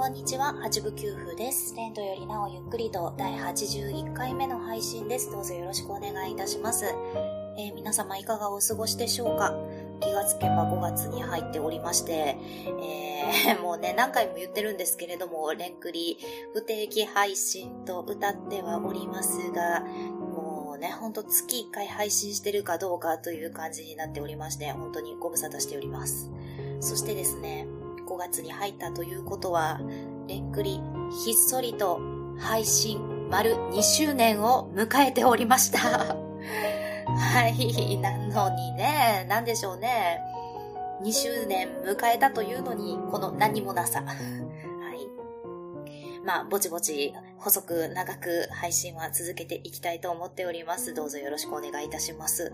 こんにちは、八部九夫です。レントよりなおゆっくりと第81回目の配信です。どうぞよろしくお願いいたします。えー、皆様いかがお過ごしでしょうか？気がつけば5月に入っておりまして、えー、もうね、何回も言ってるんですけれども、レンクリ不定期配信と歌ってはおりますが、もうね、ほんと月1回配信してるかどうかという感じになっておりまして、本当にご無沙汰しております。そしてですね、5月に入ったということは、れっくりひっそりと配信丸2周年を迎えておりました。はい、なのにね、なんでしょうね。2周年迎えたというのに、この何もなさ。まあ、ぼちぼち、細く長く配信は続けていきたいと思っております。どうぞよろしくお願いいたします。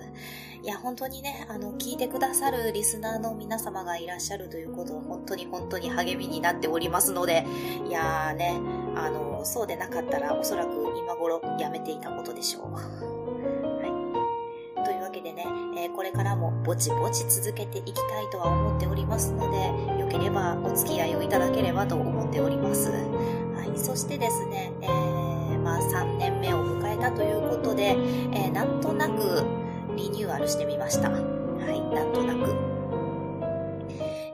いや、本当にね、あの、聞いてくださるリスナーの皆様がいらっしゃるということを本当に本当に励みになっておりますので、いやーね、あの、そうでなかったらおそらく今頃やめていたことでしょう。はい。というわけでね、えー、これからもぼちぼち続けていきたいとは思っておりますので、よければお付き合いをいただければと思っております。はいそしてですね、えー、まあ3年目を迎えたということで、えー、なんとなくリニューアルしてみました。はい、なんとなく。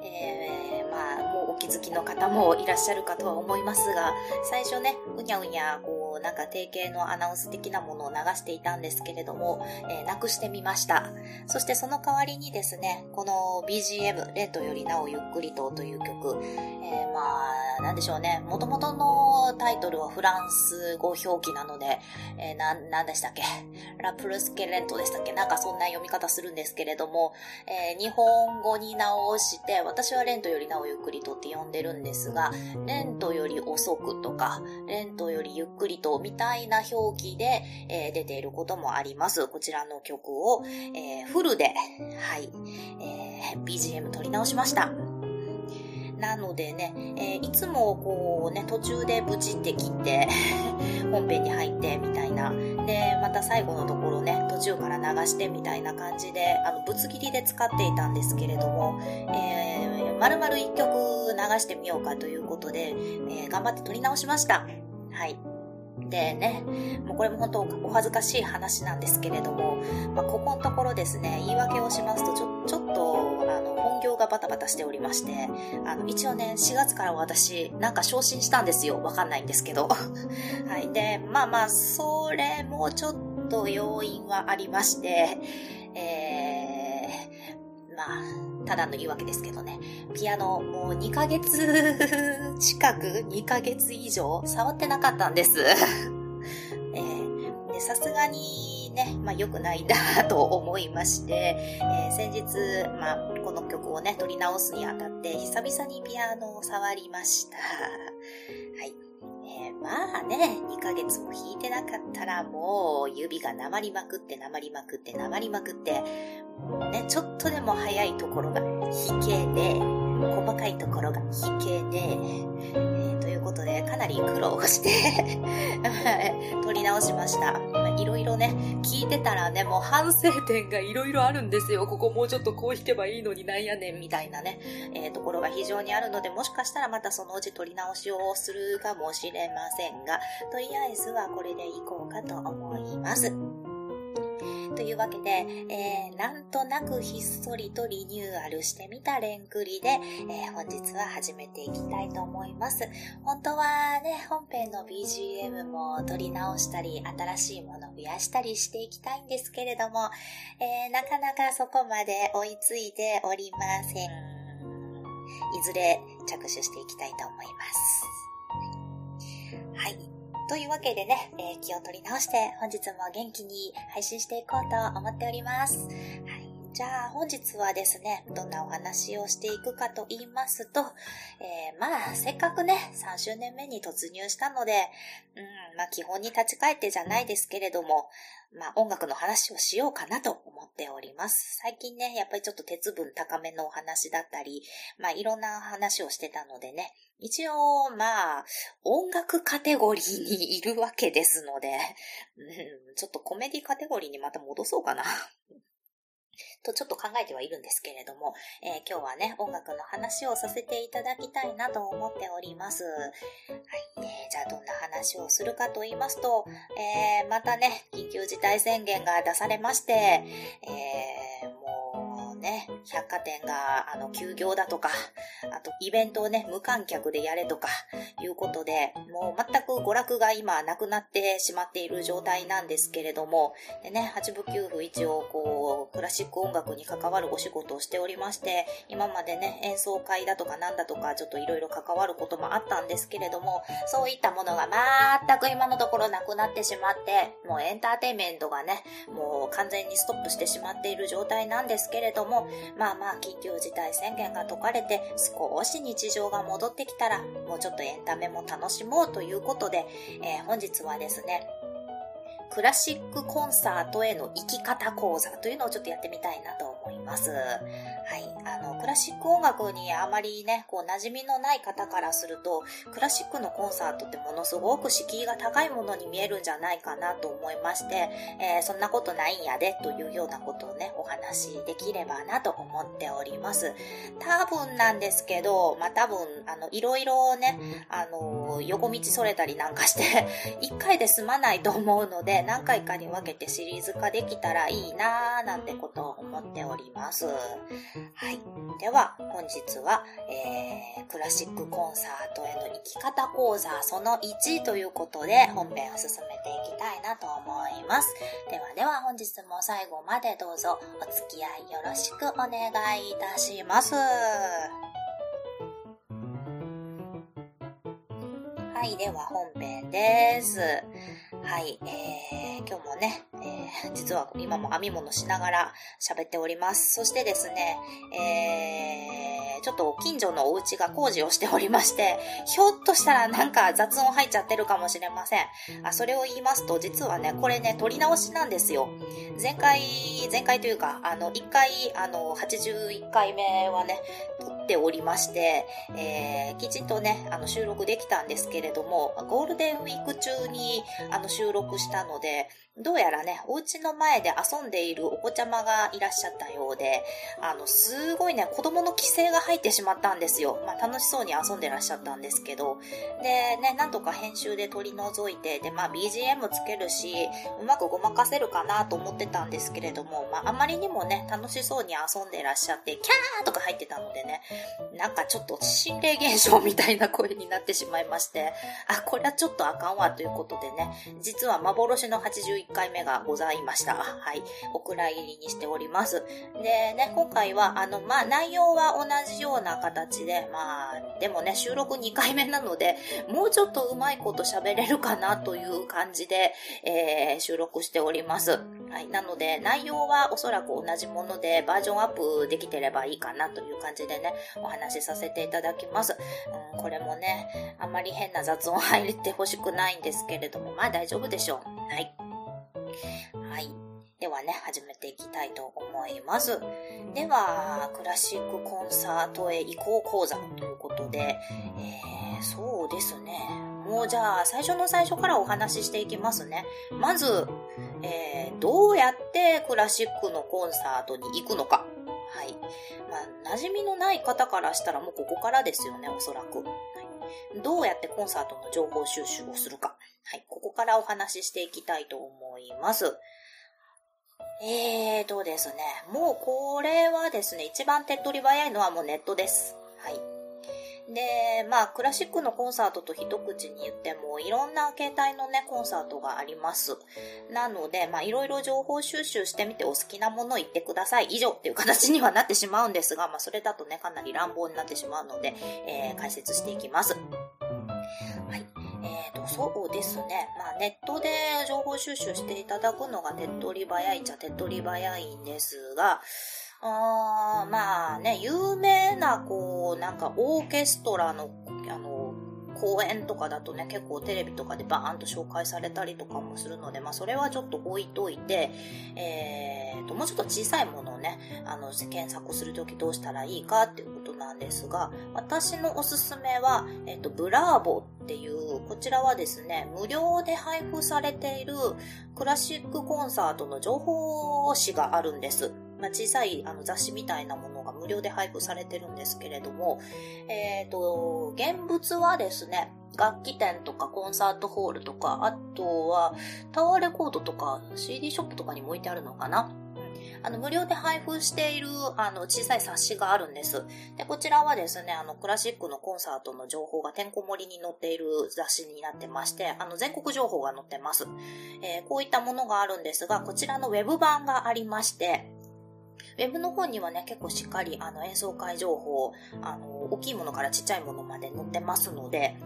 えー、まあ、もうお気づきの方もいらっしゃるかとは思いますが、最初ね、うにゃうにゃ、こう、なんか定型のアナウンス的なものを流していたんですけれども、えー、なくしてみました。そしてその代わりにですね、この BGM、レッドよりなおゆっくりとという曲、えー、まあ、なんでしょうね、元々のタイトルはフランス語表記なので、えー、な、なんでしたっけ？ラプルスケレントでしたっけ？なんかそんな読み方するんですけれども、えー、日本語に直して、私はレントよりなおゆっくりとって呼んでるんですが、レントより遅くとか、レントよりゆっくりとみたいな表記で、えー、出ていることもあります。こちらの曲を、えー、フルで、はい、えー、BGM 取り直しました。なのでね、えー、いつもこうね、途中でブチって切って 本編に入ってみたいな。で、また最後のところね、途中から流してみたいな感じで、あの、ぶつ切りで使っていたんですけれども、えー、丸々一曲流してみようかということで、えー、頑張って撮り直しました。はい。でね、もうこれも本当お恥ずかしい話なんですけれども、まあ、ここのところですね、言い訳をしますと、ちょ、ちょっと、あの、本業がバタバタしておりまして、あの、一応ね、4月から私、なんか昇進したんですよ。わかんないんですけど。はい。で、まあまあ、それもちょっと要因はありまして、えー、まあ、ただの言い訳ですけどね。ピアノもう2ヶ月 近く ?2 ヶ月以上触ってなかったんです。えー、さすがにね、まあ良くないなと思いまして、えー、先日、まあこの曲をね、撮り直すにあたって久々にピアノを触りました。はい。まあね、2ヶ月も弾いてなかったらもう指がなまりまくってなまりまくってなまりまくって、もうね、ちょっとでも早いところが弾けで、細かいところが弾けで、え、ということで、かなり苦労して 撮り直しました。いろいろね、聞いてたらね、もう反省点がいろいろあるんですよ。ここもうちょっとこう弾けばいいのになんやねん、みたいなね、えー、ところが非常にあるので、もしかしたらまたそのうち取り直しをするかもしれませんが、とりあえずはこれでいこうかと思います。というわけで、えー、なんとなくひっそりとリニューアルしてみたレンクリで、えー、本日は始めていきたいと思います。本当はね、本編の BGM も撮り直したり、新しいもの増やしたりしていきたいんですけれども、えー、なかなかそこまで追いついておりません。いずれ着手していきたいと思います。はい。というわけでね、えー、気を取り直して本日も元気に配信していこうと思っております。はい。じゃあ本日はですね、どんなお話をしていくかと言いますと、えー、まあ、せっかくね、3周年目に突入したので、うん、まあ基本に立ち返ってじゃないですけれども、まあ音楽の話をしようかなと思っております。最近ね、やっぱりちょっと鉄分高めのお話だったり、まあいろんな話をしてたのでね、一応まあ音楽カテゴリーにいるわけですので、うん、ちょっとコメディカテゴリーにまた戻そうかな。とちょっと考えてはいるんですけれども、えー、今日はね、音楽の話をさせていただきたいなと思っております。はい、えー、じゃあどんな話をするかと言いますと、えー、またね、緊急事態宣言が出されまして、えー、もうね、百貨店が、あの、休業だとか、あと、イベントをね、無観客でやれとか、いうことで、もう全く娯楽が今なくなってしまっている状態なんですけれども、でね、八部九部一応、こう、クラシック音楽に関わるお仕事をしておりまして、今までね、演奏会だとかなんだとか、ちょっといろいろ関わることもあったんですけれども、そういったものが全く今のところなくなってしまって、もうエンターテインメントがね、もう完全にストップしてしまっている状態なんですけれども、まあまあ、緊急事態宣言が解かれて、少し日常が戻ってきたら、もうちょっとエンタメも楽しもうということで、えー、本日はですね、クラシックコンサートへの生き方講座というのをちょっとやってみたいなと思います。はい。あの、クラシック音楽にあまりね、こう、馴染みのない方からすると、クラシックのコンサートってものすごく敷居が高いものに見えるんじゃないかなと思いまして、えー、そんなことないんやで、というようなことをね、お話しできればなと思っております。多分なんですけど、まあ、多分、あの、いろいろね、あの、横道それたりなんかして 一回で済まないと思うので、何回かに分けてシリーズ化できたらいいなーなんてことを思っております。ますはい。では、本日は、えー、クラシックコンサートへの生き方講座その1ということで本編を進めていきたいなと思います。ではでは本日も最後までどうぞお付き合いよろしくお願いいたします。はい、では本編です。はい、えー、今日もね、えー、実は今も編み物しながら喋っております。そしてですね、えー、ちょっと近所のお家が工事をしておりまして、ひょっとしたらなんか雑音入っちゃってるかもしれません。あ、それを言いますと、実はね、これね、撮り直しなんですよ。前回、前回というか、あの、1回、あの、81回目はね、撮っておりまして、えー、きちんとね、あの、収録できたんですけれども、ゴールデンウィーク中に、あの、収録したので、どうやらね、お家の前で遊んでいるお子ちゃまがいらっしゃったようで、あの、すごいね、子供の規制が入ってしまったんですよ。まあ、楽しそうに遊んでらっしゃったんですけど。で、ね、なんとか編集で取り除いて、で、まあ、BGM つけるし、うまくごまかせるかなと思ってたんですけれども、まあ、あまりにもね、楽しそうに遊んでらっしゃって、キャーとか入ってたのでね、なんかちょっと心霊現象みたいな声になってしまいまして、あ、これはちょっとあかんわということでね、実は幻の81 1回目がございました。はい。お蔵入りにしております。でね、今回は、あの、まあ、内容は同じような形で、まあ、でもね、収録2回目なので、もうちょっとうまいこと喋れるかなという感じで、えー、収録しております。はい。なので、内容はおそらく同じもので、バージョンアップできてればいいかなという感じでね、お話しさせていただきます。うん、これもね、あんまり変な雑音入ってほしくないんですけれども、まあ大丈夫でしょう。はい。はい。ではね、始めていきたいと思います。では、クラシックコンサートへ移行講座ということで、えー、そうですね。もうじゃあ、最初の最初からお話ししていきますね。まず、えー、どうやってクラシックのコンサートに行くのか。はい。まあ、馴染みのない方からしたらもうここからですよね、おそらく。はい、どうやってコンサートの情報収集をするか。はい。ここからお話ししていきたいと思います。えーとですね、もうこれはですね、一番手っ取り早いのはもうネットです。はい。で、まあ、クラシックのコンサートと一口に言っても、いろんな形態のね、コンサートがあります。なので、まあ、いろいろ情報収集してみてお好きなものを言ってください。以上っていう形にはなってしまうんですが、まあ、それだとね、かなり乱暴になってしまうので、えー、解説していきます。はい。そうですね。まあ、ネットで情報収集していただくのが手っ取り早いっちゃ手っ取り早いんですが、あまあね、有名な、こう、なんかオーケストラの、あの、公演とかだとね、結構テレビとかでバーンと紹介されたりとかもするので、まあそれはちょっと置いといて、えーと、もうちょっと小さいものをね、あの、検索するときどうしたらいいかっていうことなんですが、私のおすすめは、えっ、と、ブラーボっていう、こちらはですね、無料で配布されているクラシックコンサートの情報誌があるんです。まあ、小さいあの雑誌みたいなものが無料で配布されてるんですけれども、えっ、ー、と、現物はですね、楽器店とかコンサートホールとか、あとはタワーレコードとか CD ショップとかにも置いてあるのかなあの、無料で配布している、あの、小さい冊子があるんです。で、こちらはですね、あの、クラシックのコンサートの情報がてんこ盛りに載っている雑誌になってまして、あの、全国情報が載ってます。えー、こういったものがあるんですが、こちらのウェブ版がありまして、ウェブの方にはね、結構しっかり、あの、演奏会情報、あの、大きいものからちっちゃいものまで載ってますので、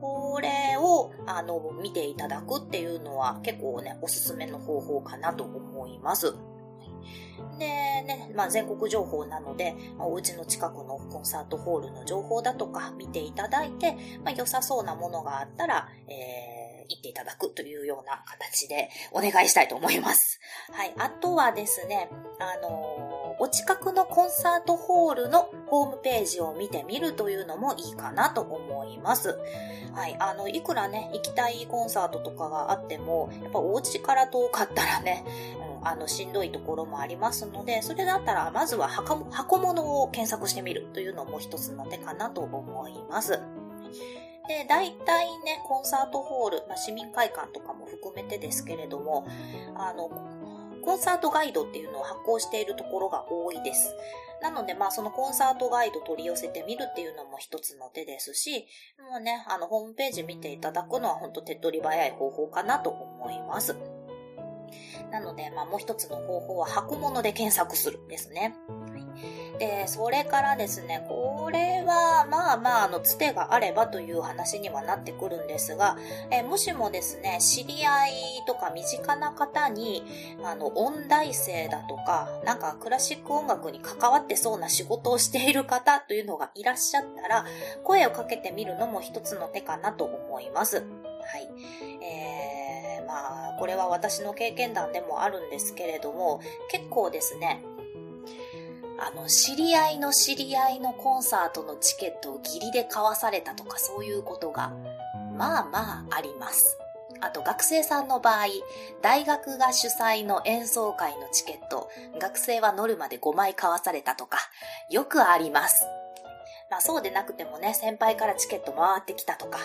これを、あの、見ていただくっていうのは結構ね、おすすめの方法かなと思います。でね、まあ、全国情報なので、まあ、お家の近くのコンサートホールの情報だとか見ていただいて、まあ、良さそうなものがあったら、えー、行っていただくというような形でお願いしたいと思います。はい。あとはですね、あのー、お近くのコンサートホールのホームページを見てみるというのもいいかなと思います。はい。あの、いくらね、行きたいコンサートとかがあっても、やっぱお家から遠かったらね、うんあの、しんどいところもありますので、それだったら、まずは箱物を検索してみるというのも一つの手かなと思います。で、大体ね、コンサートホール、まあ、市民会館とかも含めてですけれども、あの、コンサートガイドっていうのを発行しているところが多いです。なので、まあ、そのコンサートガイド取り寄せてみるっていうのも一つの手ですし、もうね、あの、ホームページ見ていただくのは本当手っ取り早い方法かなと思います。なので、まあ、もう一つの方法は箱物で検索するですね。で、それからですね、これは、まあまあ、あの、つてがあればという話にはなってくるんですが、えもしもですね、知り合いとか身近な方に、あの、音大生だとか、なんかクラシック音楽に関わってそうな仕事をしている方というのがいらっしゃったら、声をかけてみるのも一つの手かなと思います。はい。えーまあ、これは私の経験談でもあるんですけれども、結構ですね、あの、知り合いの知り合いのコンサートのチケットをギリで買わされたとかそういうことが、まあまああります。あと学生さんの場合、大学が主催の演奏会のチケット、学生は乗るまで5枚買わされたとか、よくあります。まあそうでなくてもね、先輩からチケット回ってきたとか、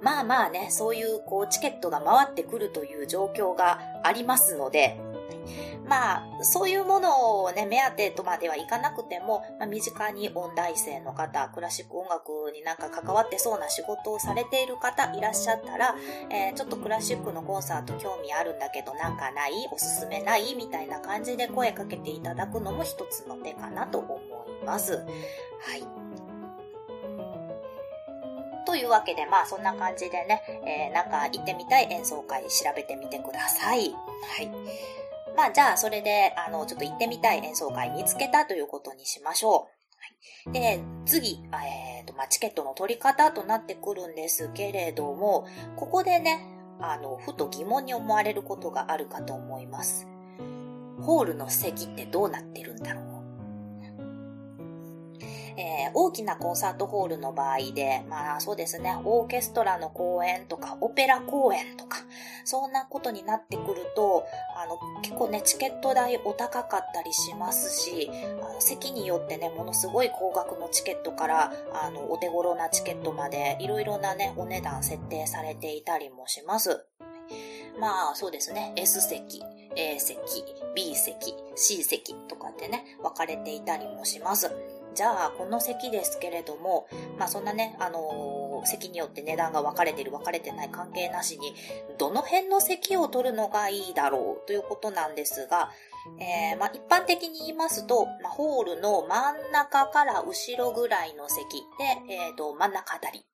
まあまあね、そういうこうチケットが回ってくるという状況がありますので、まあ、そういうものをね、目当てとまではいかなくても、まあ、身近に音大生の方、クラシック音楽になんか関わってそうな仕事をされている方いらっしゃったら、えー、ちょっとクラシックのコンサート興味あるんだけどなんかない？おすすめない？みたいな感じで声かけていただくのも一つの手かなと思います。はい。というわけで、まあそんな感じでね、えー、なんか行ってみたい演奏会調べてみてください。はい。まあじゃあそれで、あの、ちょっと行ってみたい演奏会見つけたということにしましょう。はい、で、次、えっ、ー、と、まあチケットの取り方となってくるんですけれども、ここでね、あの、ふと疑問に思われることがあるかと思います。ホールの席ってどうなってるんだろう？えー、大きなコンサートホールの場合で、まあそうですね、オーケストラの公演とか、オペラ公演とか、そんなことになってくると、あの、結構ね、チケット代お高かったりしますし、あの席によってね、ものすごい高額のチケットから、あの、お手頃なチケットまで、いろいろなね、お値段設定されていたりもします。まあそうですね、S 席、A 席、B 席、C 席とかってね、分かれていたりもします。じゃあ、この席ですけれども、まあそんなね、あのー、席によって値段が分かれてる分かれてない関係なしに、どの辺の席を取るのがいいだろうということなんですが、えー、まあ一般的に言いますと、まあ、ホールの真ん中から後ろぐらいの席で、えっ、ー、と、真ん中あたり。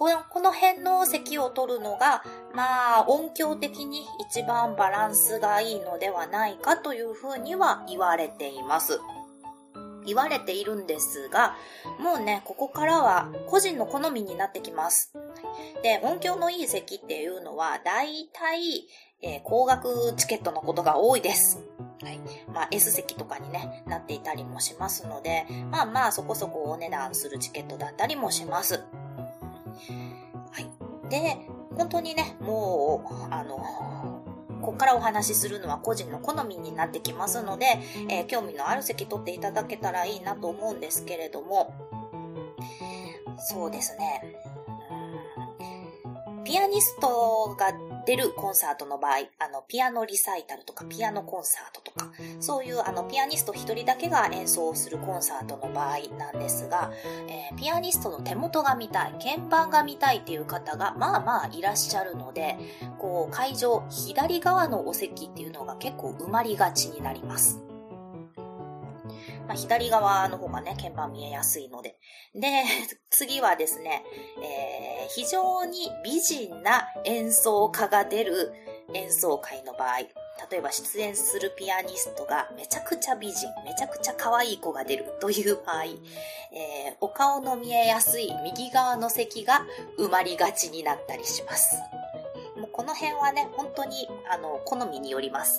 このこの辺の席を取るのが、まあ、音響的に一番バランスがいいのではないかというふうには言われています。言われているんですが、もうね、ここからは個人の好みになってきます。で、音響のいい席っていうのは、だいたい、えー、高額チケットのことが多いです。はい。まあ、S 席とかにね、なっていたりもしますので、まあまあ、そこそこお値段するチケットだったりもします。はい。で、本当にね、もう、あの、ここからお話しするのは個人の好みになってきますので、えー、興味のある席取っていただけたらいいなと思うんですけれども、そうですね。ピアニストが出るコンサートの場合、あの、ピアノリサイタルとかピアノコンサートとか、そういうあの、ピアニスト1人だけが演奏するコンサートの場合なんですが、えー、ピアニストの手元が見たい、鍵盤が見たいっていう方が、まあまあいらっしゃるので、こう、会場左側のお席っていうのが結構埋まりがちになります。まあ、左側の方がね、鍵盤見えやすいので。で、次はですね、えー、非常に美人な演奏家が出る演奏会の場合、例えば出演するピアニストがめちゃくちゃ美人、めちゃくちゃ可愛い子が出るという場合、えー、お顔の見えやすい右側の席が埋まりがちになったりします。もうこの辺はね、本当にあの好みによります。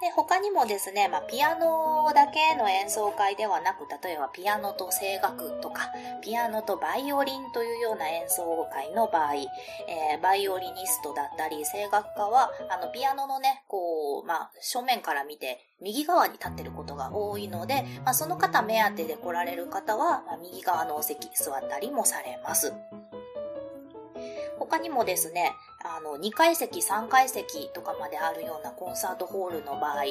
で、他にもですね、まあ、ピアノだけの演奏会ではなく、例えばピアノと声楽とか、ピアノとバイオリンというような演奏会の場合、えー、バイオリニストだったり、声楽家は、あの、ピアノのね、こう、まあ、正面から見て、右側に立ってることが多いので、まあ、その方目当てで来られる方は、まあ、右側のお席座ったりもされます。他にもですね、あの、2階席、3階席とかまであるようなコンサートホールの場合、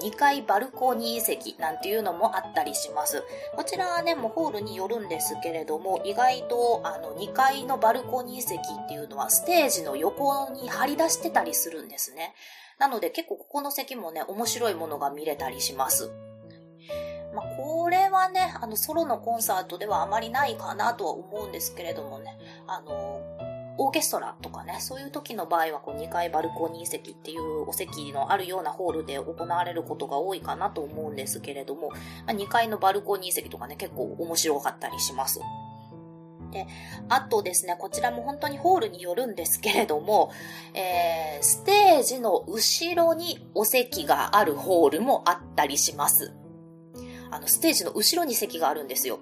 2階バルコニー席なんていうのもあったりします。こちらはね、もうホールによるんですけれども、意外とあの、2階のバルコニー席っていうのはステージの横に張り出してたりするんですね。なので結構ここの席もね、面白いものが見れたりします。まあ、これはね、あの、ソロのコンサートではあまりないかなとは思うんですけれどもね、あの、オーケストラとかね、そういう時の場合はこう2階バルコニー席っていうお席のあるようなホールで行われることが多いかなと思うんですけれども、まあ、2階のバルコニー席とかね、結構面白かったりします。で、あとですね、こちらも本当にホールによるんですけれども、えー、ステージの後ろにお席があるホールもあったりします。あの、ステージの後ろに席があるんですよ。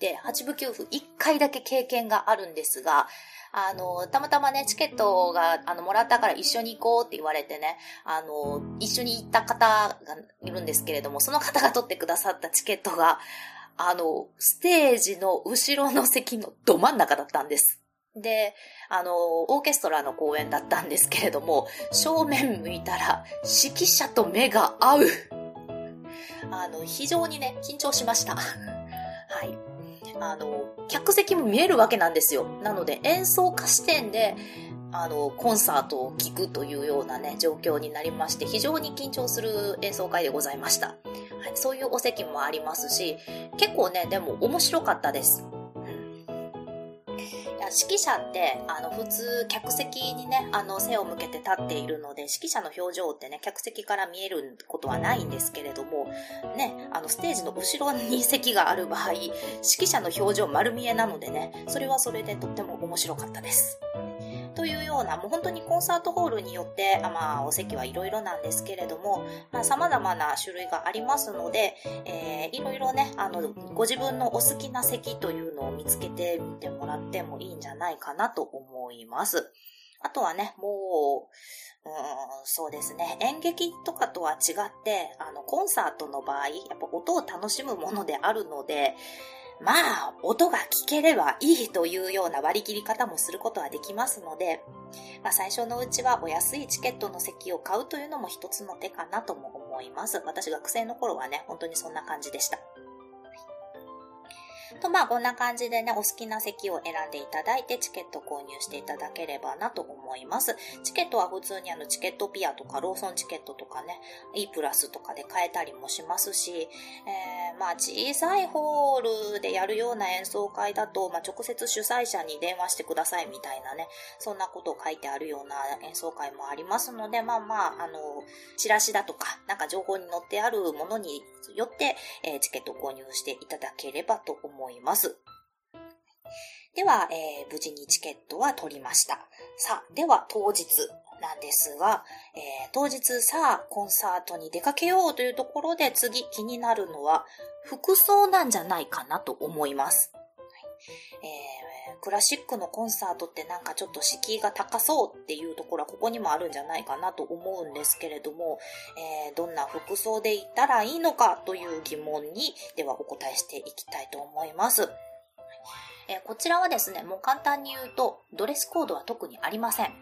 で、8部9部1回だけ経験があるんですが、あの、たまたまね、チケットが、あの、もらったから一緒に行こうって言われてね、あの、一緒に行った方がいるんですけれども、その方が取ってくださったチケットが、あの、ステージの後ろの席のど真ん中だったんです。で、あの、オーケストラの公演だったんですけれども、正面向いたら、指揮者と目が合う。あの、非常にね、緊張しました。はい。あの、客席も見えるわけなんですよ。なので演奏家視点で、あの、コンサートを聴くというようなね、状況になりまして、非常に緊張する演奏会でございました。はい、そういうお席もありますし、結構ね、でも面白かったです。指揮者って、あの、普通、客席にね、あの、背を向けて立っているので、指揮者の表情ってね、客席から見えることはないんですけれども、ね、あの、ステージの後ろに席がある場合、指揮者の表情丸見えなのでね、それはそれでとっても面白かったです。というような、もう本当にコンサートホールによって、あまあ、お席はいろいろなんですけれども、まあ、様々な種類がありますので、えー、いろいろね、あの、ご自分のお好きな席というのを見つけてみてもらってもいいんじゃないかなと思います。あとはね、もう、うん、そうですね。演劇とかとは違って、あの、コンサートの場合、やっぱ音を楽しむものであるので、まあ、音が聞ければいいというような割り切り方もすることはできますので、まあ、最初のうちはお安いチケットの席を買うというのも一つの手かなとも思います。私学生の頃はね、本当にそんな感じでした。と、まあ、こんな感じでね、お好きな席を選んでいただいて、チケット購入していただければなと思います。チケットは普通にあの、チケットピアとか、ローソンチケットとかね、E プラスとかで買えたりもしますし、えー、まあ、小さいホールでやるような演奏会だと、まあ、直接主催者に電話してくださいみたいなね、そんなことを書いてあるような演奏会もありますので、まあまあ、あの、チラシだとか、なんか情報に載ってあるものによって、えー、チケット購入していただければと思います。思いますでは、えー、無事にチケットは取りました。さあ、では当日なんですが、えー、当日さあ、コンサートに出かけようというところで次気になるのは服装なんじゃないかなと思います。えー、クラシックのコンサートってなんかちょっと敷居が高そうっていうところはここにもあるんじゃないかなと思うんですけれども、えー、どんな服装で行ったらいいのかという疑問に、ではお答えしていきたいと思います。えー、こちらはですね、もう簡単に言うと、ドレスコードは特にありません。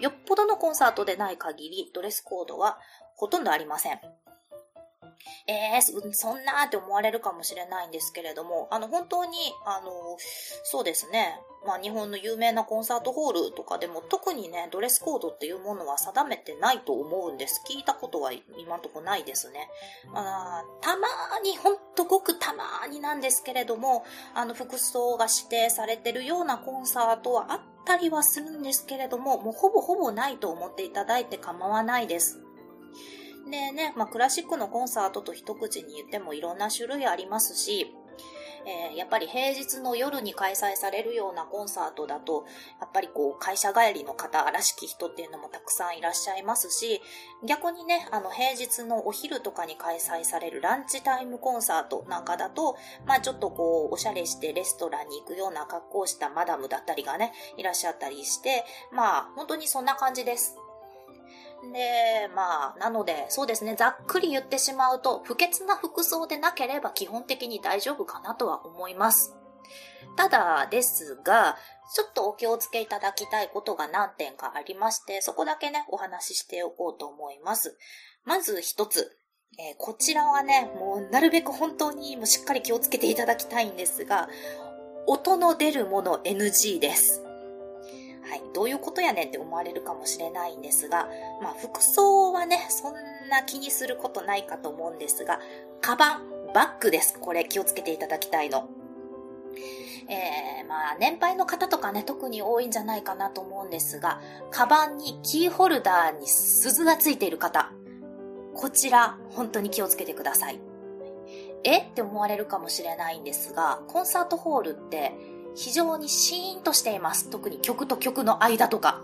よっぽどのコンサートでない限り、ドレスコードはほとんどありません。えー、そんなって思われるかもしれないんですけれども、あの、本当に、あの、そうですね、まあ、日本の有名なコンサートホールとかでも特にね、ドレスコードっていうものは定めてないと思うんです。聞いたことは今んとこないですね。まあ、たまに、ほんとごくたまになんですけれども、あの、服装が指定されてるようなコンサートはあったりはするんですけれども、もうほぼほぼないと思っていただいて構わないです。でね、まあ、クラシックのコンサートと一口に言ってもいろんな種類ありますし、えー、やっぱり平日の夜に開催されるようなコンサートだと、やっぱりこう、会社帰りの方らしき人っていうのもたくさんいらっしゃいますし、逆にね、あの、平日のお昼とかに開催されるランチタイムコンサートなんかだと、まあちょっとこう、おしゃれしてレストランに行くような格好をしたマダムだったりがね、いらっしゃったりして、まあ本当にそんな感じです。で、まあ、なので、そうですね、ざっくり言ってしまうと、不潔な服装でなければ基本的に大丈夫かなとは思います。ただですが、ちょっとお気をつけいただきたいことが何点かありまして、そこだけね、お話ししておこうと思います。まず一つ。えー、こちらはね、もうなるべく本当にもうしっかり気をつけていただきたいんですが、音の出るもの NG です。はい、どういうことやねんって思われるかもしれないんですが、まあ服装はね、そんな気にすることないかと思うんですが、カバン、バッグです。これ気をつけていただきたいの。えー、まあ、年配の方とかね、特に多いんじゃないかなと思うんですが、カバンにキーホルダーに鈴がついている方、こちら、本当に気をつけてください。え？って思われるかもしれないんですが、コンサートホールって、非常にシーンとしています。特に曲と曲の間とか。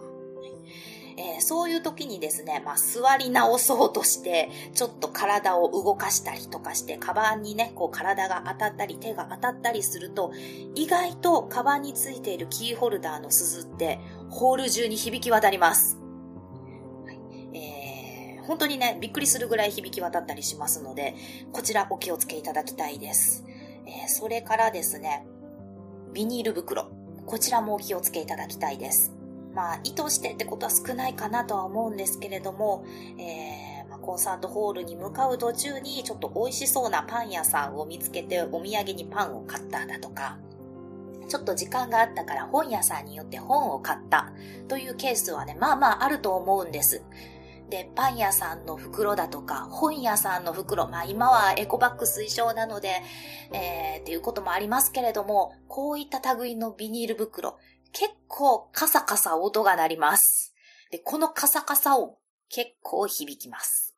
えー、そういう時にですね、まあ、座り直そうとして、ちょっと体を動かしたりとかして、カバンにね、こう体が当たったり、手が当たったりすると、意外とカバンについているキーホルダーの鈴って、ホール中に響き渡ります。はいえー、本当にね、びっくりするぐらい響き渡ったりしますので、こちらお気をつけいただきたいです。えー、それからですね、ビニール袋。こちらもお気をつけいただきたいです。まあ、意図してってことは少ないかなとは思うんですけれども、えー、まあ、コンサートホールに向かう途中にちょっと美味しそうなパン屋さんを見つけてお土産にパンを買っただとか、ちょっと時間があったから本屋さんによって本を買ったというケースはね、まあまああると思うんです。で、パン屋さんの袋だとか、本屋さんの袋、まあ今はエコバッグ推奨なので、えー、っていうこともありますけれども、こういった類のビニール袋、結構カサカサ音が鳴ります。で、このカサカサ音、結構響きます。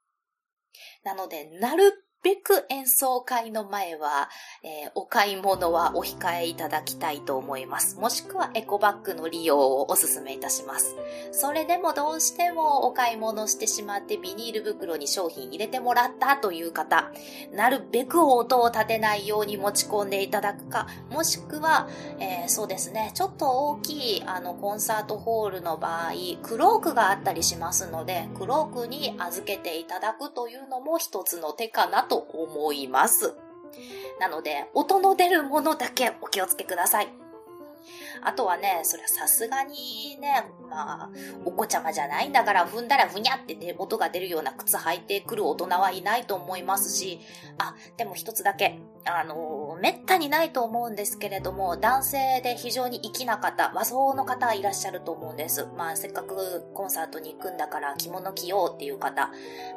なので、なるべく演奏会の前は、えー、お買い物はお控えいただきたいと思います。もしくはエコバッグの利用をお勧めいたします。それでもどうしてもお買い物してしまってビニール袋に商品入れてもらったという方、なるべく音を立てないように持ち込んでいただくか、もしくは、えー、そうですね、ちょっと大きいあのコンサートホールの場合、クロークがあったりしますので、クロークに預けていただくというのも一つの手かなとと思います。なので、音の出るものだけお気をつけください。あとはね、それはさすがにね、まあ、お子ちゃまじゃないんだから踏んだらふにゃって音が出るような靴履いてくる大人はいないと思いますし、あ、でも一つだけ、あの、めったにないと思うんですけれども、男性で非常に粋な方、和装の方いらっしゃると思うんです。まあ、せっかくコンサートに行くんだから着物着ようっていう方、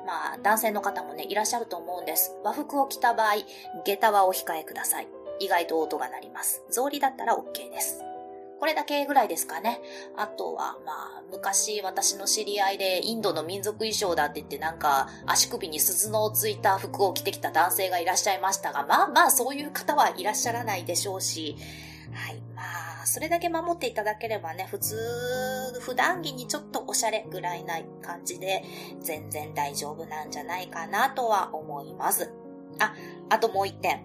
まあ、男性の方もね、いらっしゃると思うんです。和服を着た場合、下駄はお控えください。意外と音が鳴ります。草履だったら OK です。これだけぐらいですかね。あとは、まあ、昔私の知り合いでインドの民族衣装だって言ってなんか足首に鈴のついた服を着てきた男性がいらっしゃいましたが、まあまあそういう方はいらっしゃらないでしょうし、はい、まあ、それだけ守っていただければね、普通、普段着にちょっとおしゃれぐらいな感じで全然大丈夫なんじゃないかなとは思います。あ、あともう一点。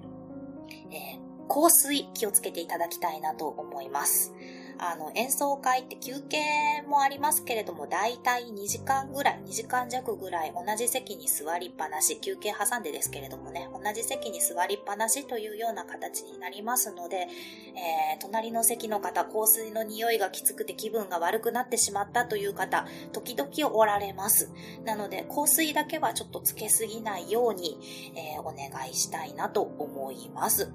えー香水気をつけていただきたいなと思います。あの、演奏会って休憩もありますけれども、だいたい2時間ぐらい、2時間弱ぐらい同じ席に座りっぱなし、休憩挟んでですけれどもね、同じ席に座りっぱなしというような形になりますので、えー、隣の席の方、香水の匂いがきつくて気分が悪くなってしまったという方、時々おられます。なので、香水だけはちょっとつけすぎないように、えー、お願いしたいなと思います。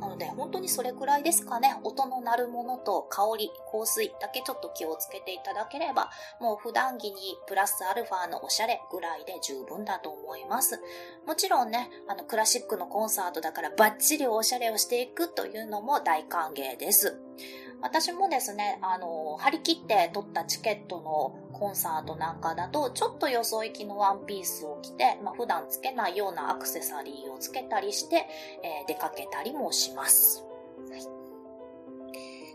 なので、本当にそれくらいですかね。音の鳴るものと香り、香水だけちょっと気をつけていただければ、もう普段着にプラスアルファのおしゃれぐらいで十分だと思います。もちろんね、あの、クラシックのコンサートだからバッチリおしゃれをしていくというのも大歓迎です。私もですね、あの、張り切って取ったチケットのコンサートなんかだと、ちょっとよそ行きのワンピースを着て、まあ、普段つけないようなアクセサリーをつけたりして、えー、出かけたりもします。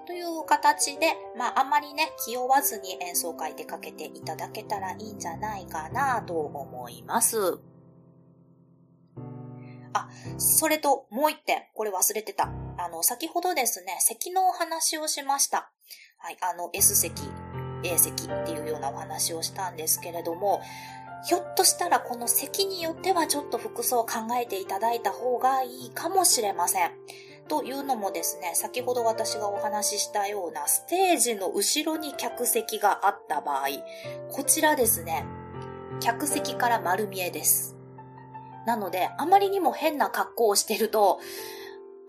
という形で、まあ、あんまりね、気負わずに演奏会出かけていただけたらいいんじゃないかなと思います。あ、それともう一点、これ忘れてた。あの、先ほどですね、席のお話をしました。はい、あの、S 席、A 席っていうようなお話をしたんですけれども、ひょっとしたらこの席によってはちょっと服装を考えていただいた方がいいかもしれません。というのもですね、先ほど私がお話ししたようなステージの後ろに客席があった場合、こちらですね、客席から丸見えです。なので、あまりにも変な格好をしてると、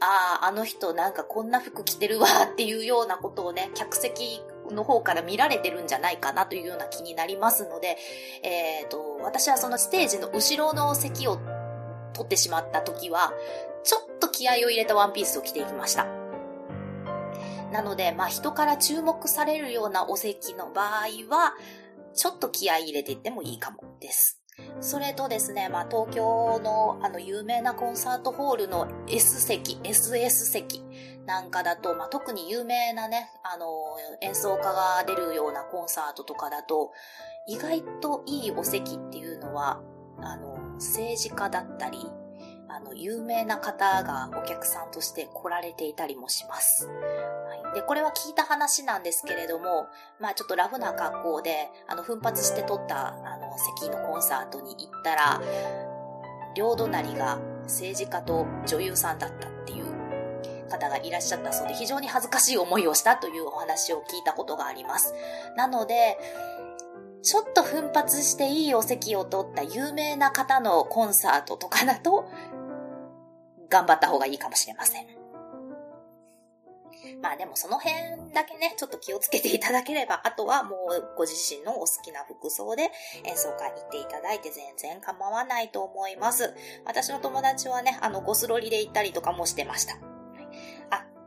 ああ、あの人なんかこんな服着てるわっていうようなことをね、客席の方から見られてるんじゃないかなというような気になりますので、えっ、ー、と、私はそのステージの後ろの席を取ってしまった時は、ちょっと気合を入れたワンピースを着ていきました。なので、まあ人から注目されるようなお席の場合は、ちょっと気合入れていってもいいかもです。それとですね、まあ、東京のあの有名なコンサートホールの S 席、SS 席なんかだと、まあ、特に有名なね、あの、演奏家が出るようなコンサートとかだと、意外といいお席っていうのは、あの、政治家だったり、あの、有名な方がお客さんとして来られていたりもします。い。で、これは聞いた話なんですけれども、まあちょっとラフな格好で、あの、奮発して撮った、あの、席のコンサートに行ったら、両隣が政治家と女優さんだったっていう方がいらっしゃったそうで、非常に恥ずかしい思いをしたというお話を聞いたことがあります。なので、ちょっと奮発していいお席を取った有名な方のコンサートとかだと、頑張った方がいいかもしれません。まあでもその辺だけね、ちょっと気をつけていただければ、あとはもうご自身のお好きな服装で演奏会行っていただいて全然構わないと思います。私の友達はね、あの、ゴスロリで行ったりとかもしてました。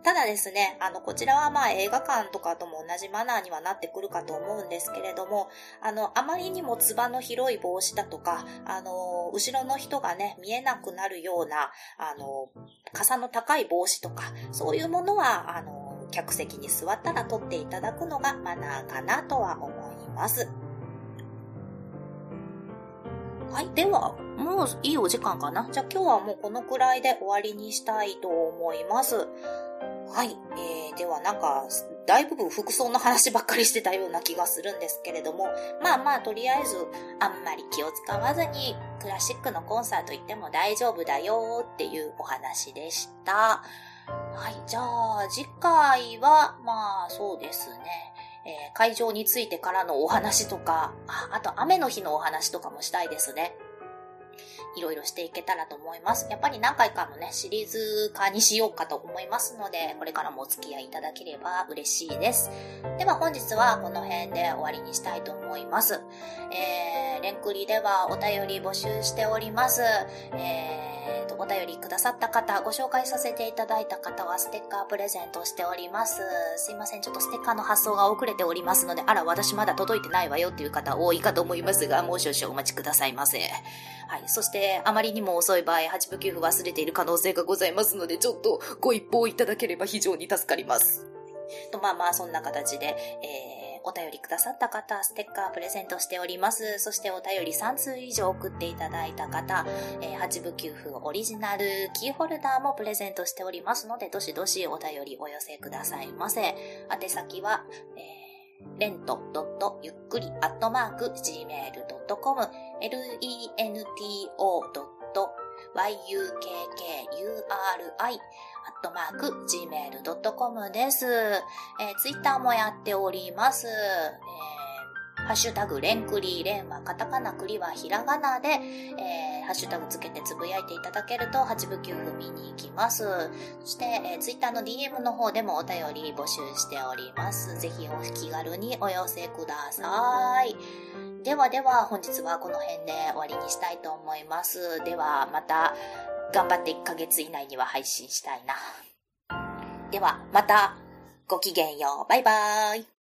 ただですね、あの、こちらはまあ映画館とかとも同じマナーにはなってくるかと思うんですけれども、あの、あまりにもつばの広い帽子だとか、あの、後ろの人がね、見えなくなるような、あの、傘の高い帽子とか、そういうものは、あの、客席に座ったら取っていただくのがマナーかなとは思います。はい。では、もういいお時間かな？じゃあ今日はもうこのくらいで終わりにしたいと思います。はい。えー、ではなんか、大部分服装の話ばっかりしてたような気がするんですけれども、まあまあ、とりあえず、あんまり気を使わずに、クラシックのコンサート行っても大丈夫だよっていうお話でした。はい。じゃあ、次回は、まあ、そうですね。えー、会場についてからのお話とか、ああと雨の日のお話とかもしたいですね。いろいろしていけたらと思います。やっぱり何回かのね、シリーズ化にしようかと思いますので、これからもお付き合いいただければ嬉しいです。では本日はこの辺で終わりにしたいと思います。えー、レンクリではお便り募集しております。えーと、お便りくださった方、ご紹介させていただいた方はステッカープレゼントしております。すいません、ちょっとステッカーの発送が遅れておりますので、あら、私まだ届いてないわよっていう方多いかと思いますが、もう少々お待ちくださいませ。はい。そして、あまりにも遅い場合、8分9分忘れている可能性がございますので、ちょっとご一報いただければ非常に助かります。と、まあまあ、そんな形で、えーお便りくださった方、ステッカープレゼントしております。そしてお便り3通以上送っていただいた方、えー、8部給付オリジナルキーホルダーもプレゼントしておりますので、どしどしお便りお寄せくださいませ。宛先は、えー、レントゆっくりアットマーク gmail.com lento yukkuri.gmail.com です。えー、ツイッターもやっております。えー、ハッシュタグ、レンクリー、レンはカタカナ、クリはひらがなで、えー、ハッシュタグつけてつぶやいていただけると、8部9分見に行きます。そして、えー、ツイッターの DM の方でもお便り募集しております。ぜひお気軽にお寄せください。ではでは、本日はこの辺で終わりにしたいと思います。では、また、頑張って1ヶ月以内には配信したいな。では、また、ごきげんよう。バイバーイ。